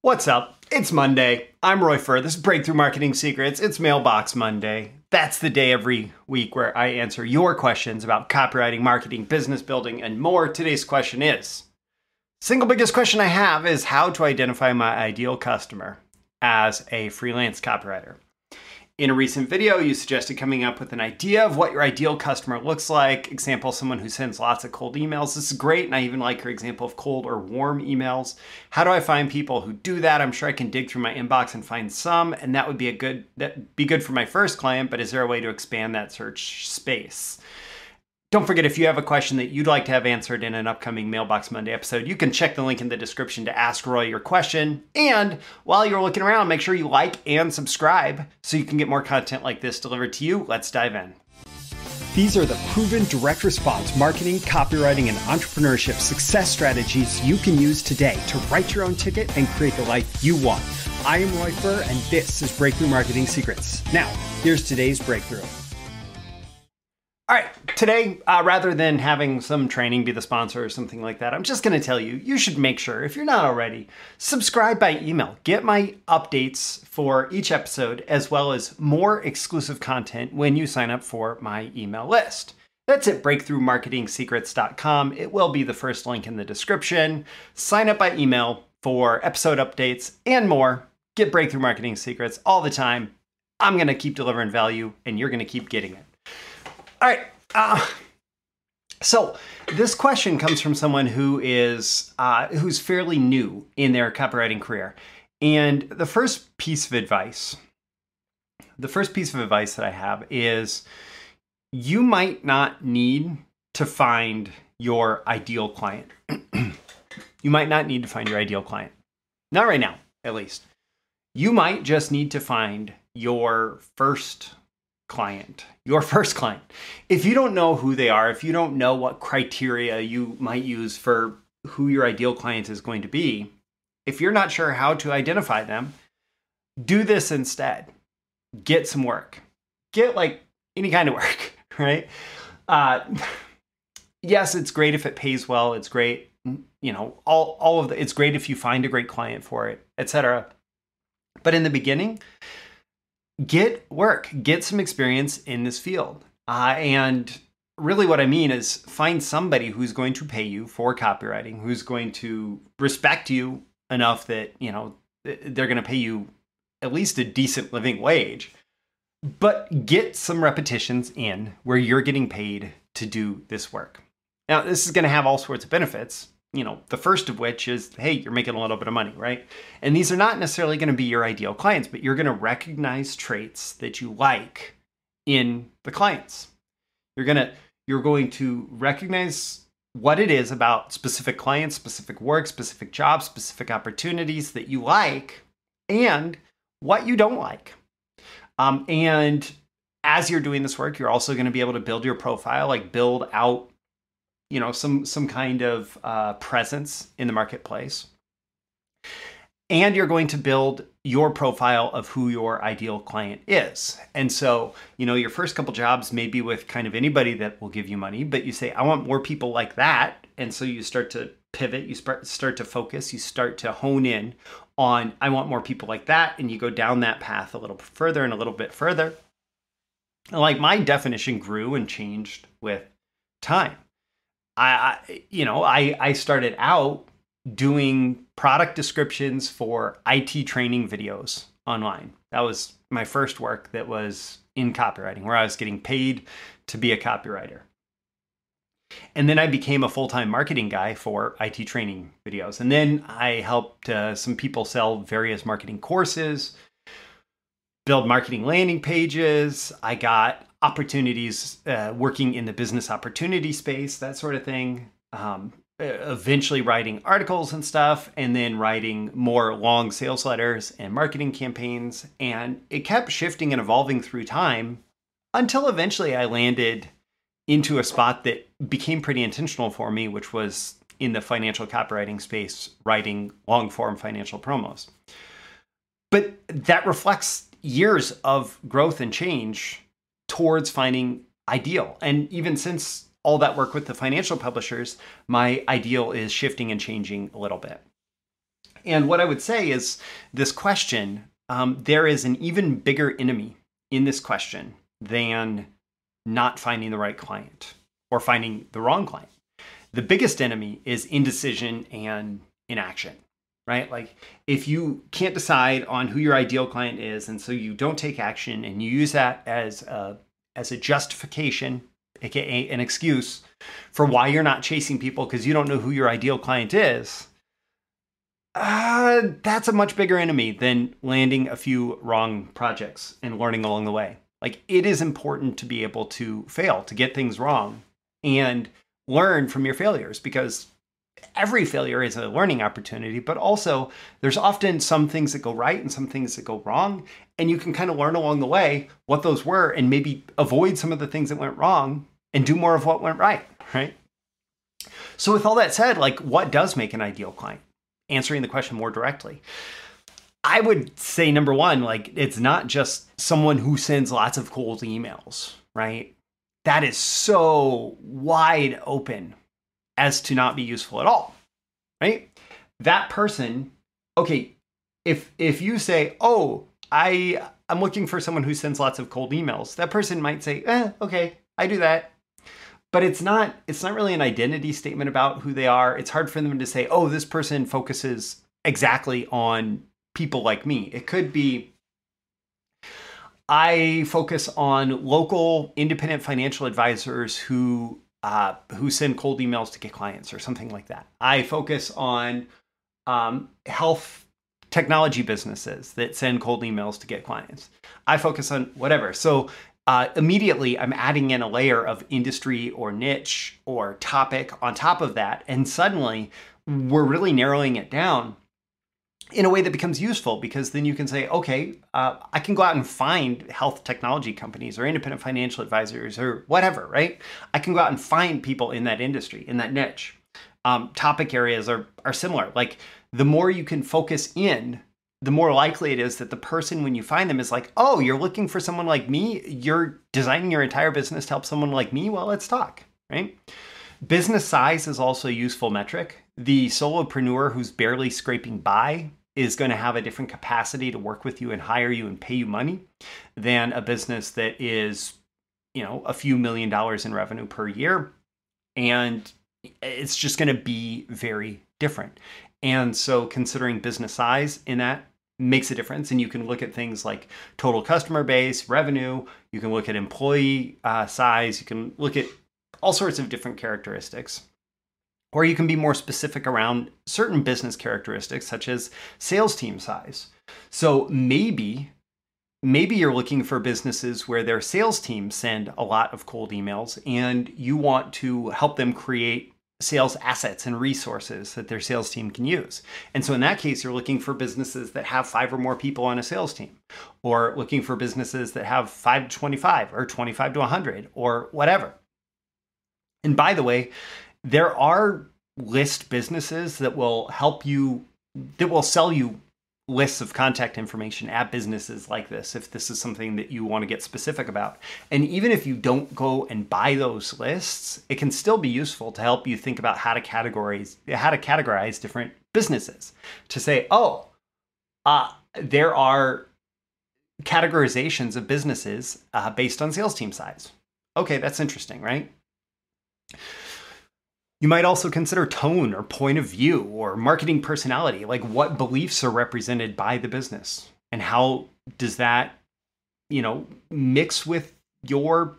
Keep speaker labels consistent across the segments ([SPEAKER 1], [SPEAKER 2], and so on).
[SPEAKER 1] What's up? It's Monday. I'm Roy Furr. This is Breakthrough Marketing Secrets. It's Mailbox Monday. That's the day every week where I answer your questions about copywriting, marketing, business building, and more. Today's question is Single biggest question I have is how to identify my ideal customer as a freelance copywriter. In a recent video, you suggested coming up with an idea of what your ideal customer looks like. Example, someone who sends lots of cold emails. This is great, and I even like your example of cold or warm emails. How do I find people who do that? I'm sure I can dig through my inbox and find some, and that would be a good that be good for my first client, but is there a way to expand that search space? Don't forget, if you have a question that you'd like to have answered in an upcoming Mailbox Monday episode, you can check the link in the description to ask Roy your question. And while you're looking around, make sure you like and subscribe so you can get more content like this delivered to you. Let's dive in. These are the proven direct response marketing, copywriting, and entrepreneurship success strategies you can use today to write your own ticket and create the life you want. I am Roy Furr, and this is Breakthrough Marketing Secrets. Now, here's today's breakthrough. All right, today, uh, rather than having some training be the sponsor or something like that, I'm just going to tell you you should make sure, if you're not already, subscribe by email. Get my updates for each episode as well as more exclusive content when you sign up for my email list. That's at breakthroughmarketingsecrets.com. It will be the first link in the description. Sign up by email for episode updates and more. Get Breakthrough Marketing Secrets all the time. I'm going to keep delivering value and you're going to keep getting it. All right. Uh, so this question comes from someone who is uh, who's fairly new in their copywriting career, and the first piece of advice, the first piece of advice that I have is, you might not need to find your ideal client. you might not need to find your ideal client, not right now, at least. You might just need to find your first client, your first client. If you don't know who they are, if you don't know what criteria you might use for who your ideal client is going to be, if you're not sure how to identify them, do this instead. Get some work. Get like any kind of work, right? Uh, yes, it's great if it pays well. It's great, you know, all all of the. It's great if you find a great client for it, etc. But in the beginning, get work, get some experience in this field. Uh, and really, what I mean is find somebody who's going to pay you for copywriting, who's going to respect you enough that, you know, they're going to pay you at least a decent living wage. But get some repetitions in where you're getting paid to do this work. Now, this is going to have all sorts of benefits you know, the first of which is, hey, you're making a little bit of money, right? And these are not necessarily going to be your ideal clients, but you're going to recognize traits that you like in the clients. You're going to you're going to recognize what it is about specific clients, specific work, specific jobs, specific opportunities that you like and what you don't like. Um, and as you're doing this work, you're also going to be able to build your profile, like build out you know some some kind of uh, presence in the marketplace and you're going to build your profile of who your ideal client is. And so, you know, your first couple jobs may be with kind of anybody that will give you money, but you say, I want more people like that. And so you start to pivot, you start, start to focus, you start to hone in on, I want more people like that. And you go down that path a little further and a little bit further. Like my definition grew and changed with time. I, I you know, I, I started out doing product descriptions for IT training videos online. That was my first work that was in copywriting, where I was getting paid to be a copywriter. And then I became a full time marketing guy for IT training videos. And then I helped uh, some people sell various marketing courses, build marketing landing pages. I got opportunities uh, working in the business opportunity space, that sort of thing. Um, eventually writing articles and stuff, and then writing more long sales letters and marketing campaigns. And it kept shifting and evolving through time until eventually I landed into a spot that became pretty intentional for me, which was in the financial copywriting space, writing long form financial promos. But that reflects years of growth and change towards finding ideal. And even since all that work with the financial publishers, my ideal is shifting and changing a little bit. And what I would say is this question, um, there is an even bigger enemy in this question than not finding the right client or finding the wrong client. The biggest enemy is indecision and inaction, right? Like if you can't decide on who your ideal client is and so you don't take action and you use that as a as a justification, aka an excuse for why you're not chasing people because you don't know who your ideal client is, uh, that's a much bigger enemy than landing a few wrong projects and learning along the way. Like it is important to be able to fail, to get things wrong and learn from your failures because every failure is a learning opportunity, but also there's often some things that go right and some things that go wrong. And you can kind of learn along the way what those were and maybe avoid some of the things that went wrong and do more of what went right, right? So, with all that said, like what does make an ideal client? Answering the question more directly. I would say number one, like it's not just someone who sends lots of cold emails, right? That is so wide open as to not be useful at all, right? That person, okay, if if you say, "Oh, I I'm looking for someone who sends lots of cold emails," that person might say, "Eh, okay, I do that." But it's not it's not really an identity statement about who they are. It's hard for them to say, "Oh, this person focuses exactly on people like me." It could be I focus on local independent financial advisors who uh, who send cold emails to get clients or something like that. I focus on um, health technology businesses that send cold emails to get clients. I focus on whatever. So uh, immediately I'm adding in a layer of industry or niche or topic on top of that. And suddenly we're really narrowing it down in a way that becomes useful because then you can say, okay, uh, I can go out and find health technology companies or independent financial advisors or whatever, right? I can go out and find people in that industry, in that niche. Um, topic areas are, are similar. Like the more you can focus in, the more likely it is that the person, when you find them, is like, oh, you're looking for someone like me? You're designing your entire business to help someone like me? Well, let's talk, right? Business size is also a useful metric. The solopreneur who's barely scraping by is going to have a different capacity to work with you and hire you and pay you money than a business that is, you know, a few million dollars in revenue per year. And it's just going to be very different. And so considering business size in that makes a difference. And you can look at things like total customer base, revenue, you can look at employee uh, size, you can look at all sorts of different characteristics. Or you can be more specific around certain business characteristics, such as sales team size. So maybe, maybe you're looking for businesses where their sales team send a lot of cold emails and you want to help them create sales assets and resources that their sales team can use. And so in that case, you're looking for businesses that have five or more people on a sales team, or looking for businesses that have five to 25 or 25 to 100 or whatever. And by the way, there are list businesses that will help you that will sell you lists of contact information at businesses like this if this is something that you want to get specific about. And even if you don't go and buy those lists, it can still be useful to help you think about how to categorize how to categorize different businesses. To say, "Oh, uh, there are categorizations of businesses uh, based on sales team size." Okay, that's interesting, right? You might also consider tone or point of view or marketing personality, like what beliefs are represented by the business and how does that, you know, mix with your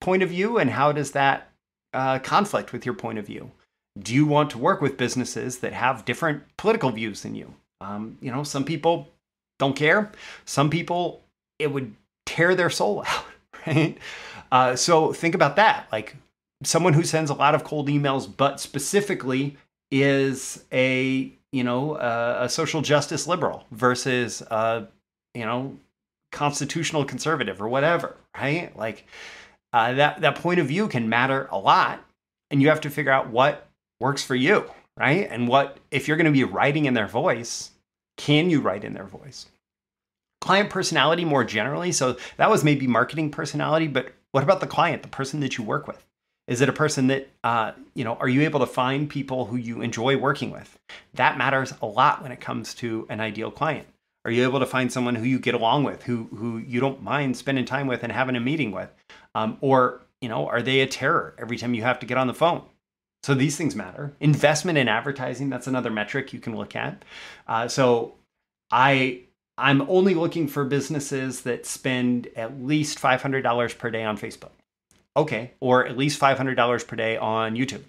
[SPEAKER 1] point of view and how does that uh, conflict with your point of view? Do you want to work with businesses that have different political views than you? Um, you know, some people don't care. Some people, it would tear their soul out, right? Uh, so think about that. Like, someone who sends a lot of cold emails, but specifically is a you know a, a social justice liberal versus a you know constitutional conservative or whatever, right? Like uh, that that point of view can matter a lot, and you have to figure out what works for you, right? And what if you're going to be writing in their voice, can you write in their voice? Client personality more generally. So that was maybe marketing personality, but what about the client, the person that you work with? Is it a person that, uh, you know, are you able to find people who you enjoy working with? That matters a lot when it comes to an ideal client. Are you able to find someone who you get along with, who who you don't mind spending time with and having a meeting with? Um, or, you know, are they a terror every time you have to get on the phone? So these things matter. Investment in advertising, that's another metric you can look at. Uh, so I I'm only looking for businesses that spend at least $500 per day on Facebook. Okay, or at least $500 per day on YouTube.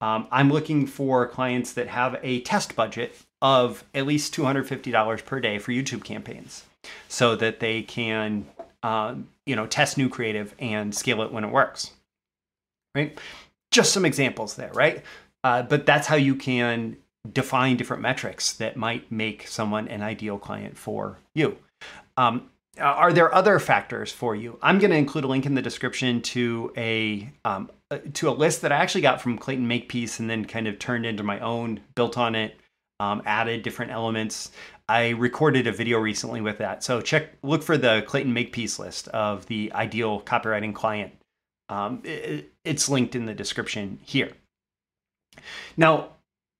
[SPEAKER 1] Um, I'm looking for clients that have a test budget of at least $250 per day for YouTube campaigns so that they can um, you know test new creative and scale it when it works. Right? Just some examples there right? Uh, but that's how you can define different metrics that might make someone an ideal client for you. Um, are there other factors for you i'm going to include a link in the description to a um, uh, to a list that i actually got from clayton makepeace and then kind of turned into my own built on it um, added different elements I recorded a video recently with that. So check, look for the Clayton Makepeace list of the ideal copywriting client. Um, it, it's linked in the description here. Now,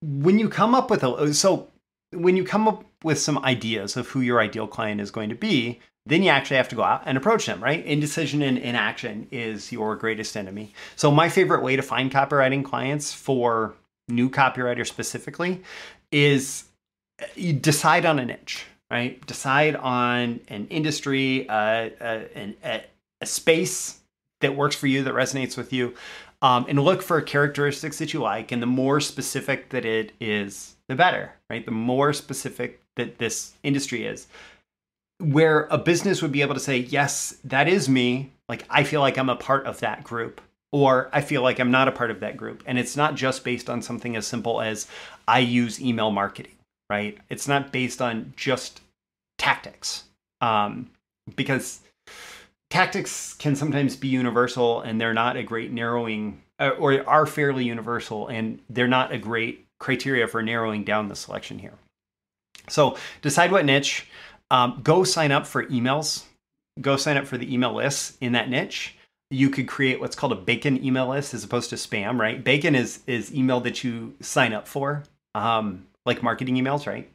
[SPEAKER 1] when you come up with a, so when you come up with some ideas of who your ideal client is going to be, then you actually have to go out and approach them, right? Indecision and inaction is your greatest enemy. So my favorite way to find copywriting clients for new copywriters specifically is you decide on a niche, right? Decide on an industry, uh, uh, an, a, a, space that works for you, that resonates with you, um, and look for characteristics that you like. And the more specific that it is, the better, right? The more specific that this industry is, where a business would be able to say, yes, that is me. Like, I feel like I'm a part of that group or I feel like I'm not a part of that group. And it's not just based on something as simple as I use email marketing right? It's not based on just tactics, um, because tactics can sometimes be universal and they're not a great narrowing, uh, or are fairly universal and they're not a great criteria for narrowing down the selection here. So decide what niche. Um, go sign up for emails. Go sign up for the email lists in that niche you could create what's called a bacon email list as opposed to spam, right? Bacon is is email that you sign up for. Um, like marketing emails, right?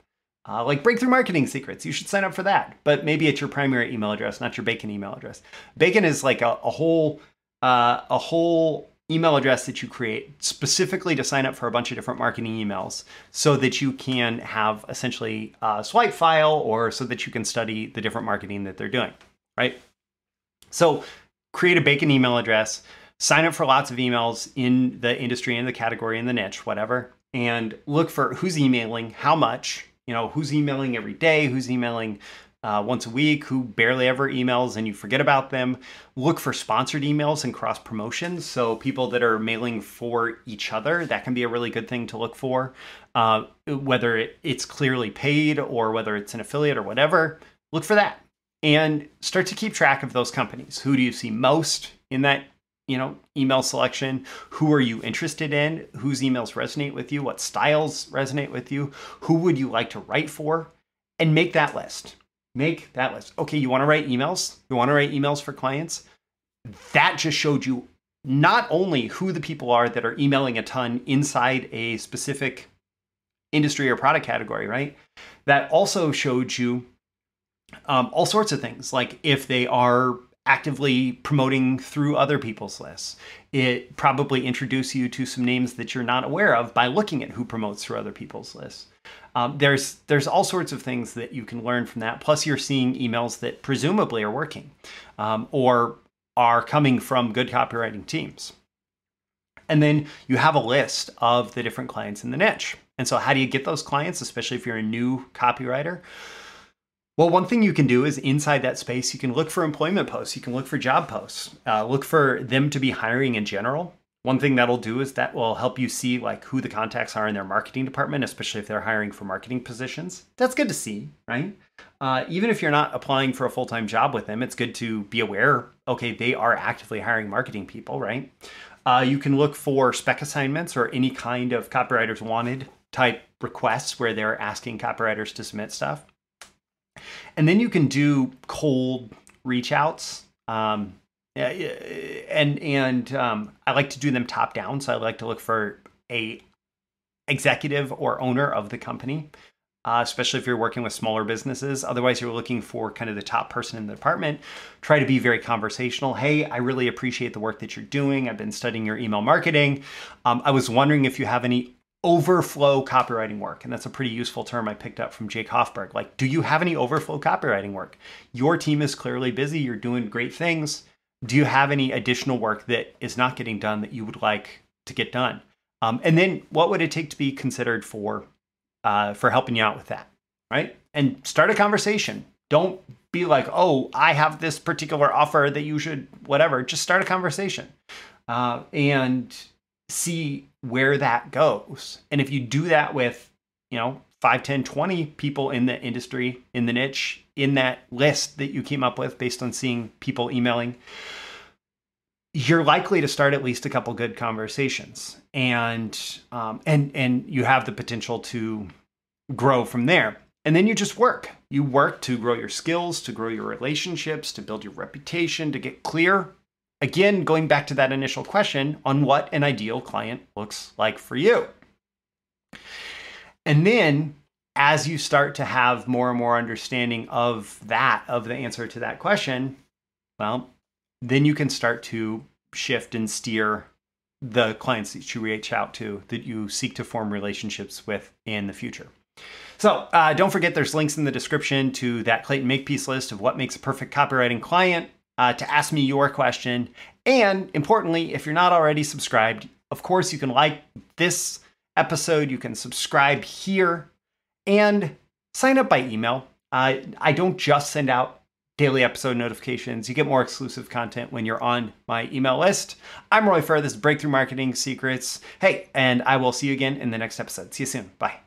[SPEAKER 1] Uh, like breakthrough marketing secrets. You should sign up for that, but maybe it's your primary email address, not your Bacon email address. Bacon is like a, a whole uh, a whole email address that you create specifically to sign up for a bunch of different marketing emails so that you can have essentially a swipe file or so that you can study the different marketing that they're doing, right? So create a Bacon email address, sign up for lots of emails in the industry, in the category, in the niche, whatever, and look for who's emailing, how much, you know, who's emailing every day, who's emailing uh, once a week, who barely ever emails and you forget about them. Look for sponsored emails and cross promotions. So, people that are mailing for each other, that can be a really good thing to look for. Uh, whether it, it's clearly paid or whether it's an affiliate or whatever, look for that and start to keep track of those companies. Who do you see most in that you know, email selection. Who are you interested in? Whose emails resonate with you? What styles resonate with you? Who would you like to write for? And make that list. Make that list. Okay, you want to write emails? You want to write emails for clients? That just showed you not only who the people are that are emailing a ton inside a specific industry or product category, right? That also showed you um, all sorts of things, like if they are actively promoting through other people's lists. It probably introduced you to some names that you're not aware of by looking at who promotes through other people's lists. Um, there's there's all sorts of things that you can learn from that. Plus, you're seeing emails that presumably are working um, or are coming from good copywriting teams. And then you have a list of the different clients in the niche. And so, how do you get those clients, especially if you're a new copywriter? Well, one thing you can do is inside that space, you can look for employment posts, you can look for job posts, uh, look for them to be hiring in general. One thing that'll do is that will help you see like who the contacts are in their marketing department, especially if they're hiring for marketing positions. That's good to see, right? Uh, even if you're not applying for a full time job with them, it's good to be aware. Okay, they are actively hiring marketing people, right? Uh, you can look for spec assignments or any kind of copywriters wanted type requests where they're asking copywriters to submit stuff. And then you can do cold reach outs. Um, and and um, I like to do them top down. So I like to look for a executive or owner of the company, uh, especially if you're working with smaller businesses. Otherwise, you're looking for kind of the top person in the department. Try to be very conversational. Hey, I really appreciate the work that you're doing. I've been studying your email marketing. Um, I was wondering if you have any overflow copywriting work. And that's a pretty useful term I picked up from Jake Hoffberg. Like, do you have any overflow copywriting work? Your team is clearly busy, you're doing great things. Do you have any additional work that is not getting done that you would like to get done? Um, and then what would it take to be considered for uh, for helping you out with that? Right? And start a conversation. Don't be like, oh, I have this particular offer that you should, whatever. Just start a conversation. Uh, and see where that goes. And if you do that with, you know, 5, 10, 20 people in the industry, in the niche, in that list that you came up with based on seeing people emailing, you're likely to start at least a couple good conversations. And um, and and you have the potential to grow from there. And then you just work. You work to grow your skills, to grow your relationships, to build your reputation, to get clear Again, going back to that initial question on what an ideal client looks like for you. And then as you start to have more and more understanding of that, of the answer to that question, well, then you can start to shift and steer the clients that you reach out to that you seek to form relationships with in the future. So uh, don't forget there's links in the description to that Clayton Makepeace list of what makes a perfect copywriting client uh, to ask me your question. And importantly, if you're not already subscribed, of course, you can like this episode, you can subscribe here, and sign up by email. Uh, I don't just send out daily episode notifications. You get more exclusive content when you're on my email list. I'm Roy Furr. This is Breakthrough Marketing Secrets. Hey, and I will see you again in the next episode. See you soon. Bye.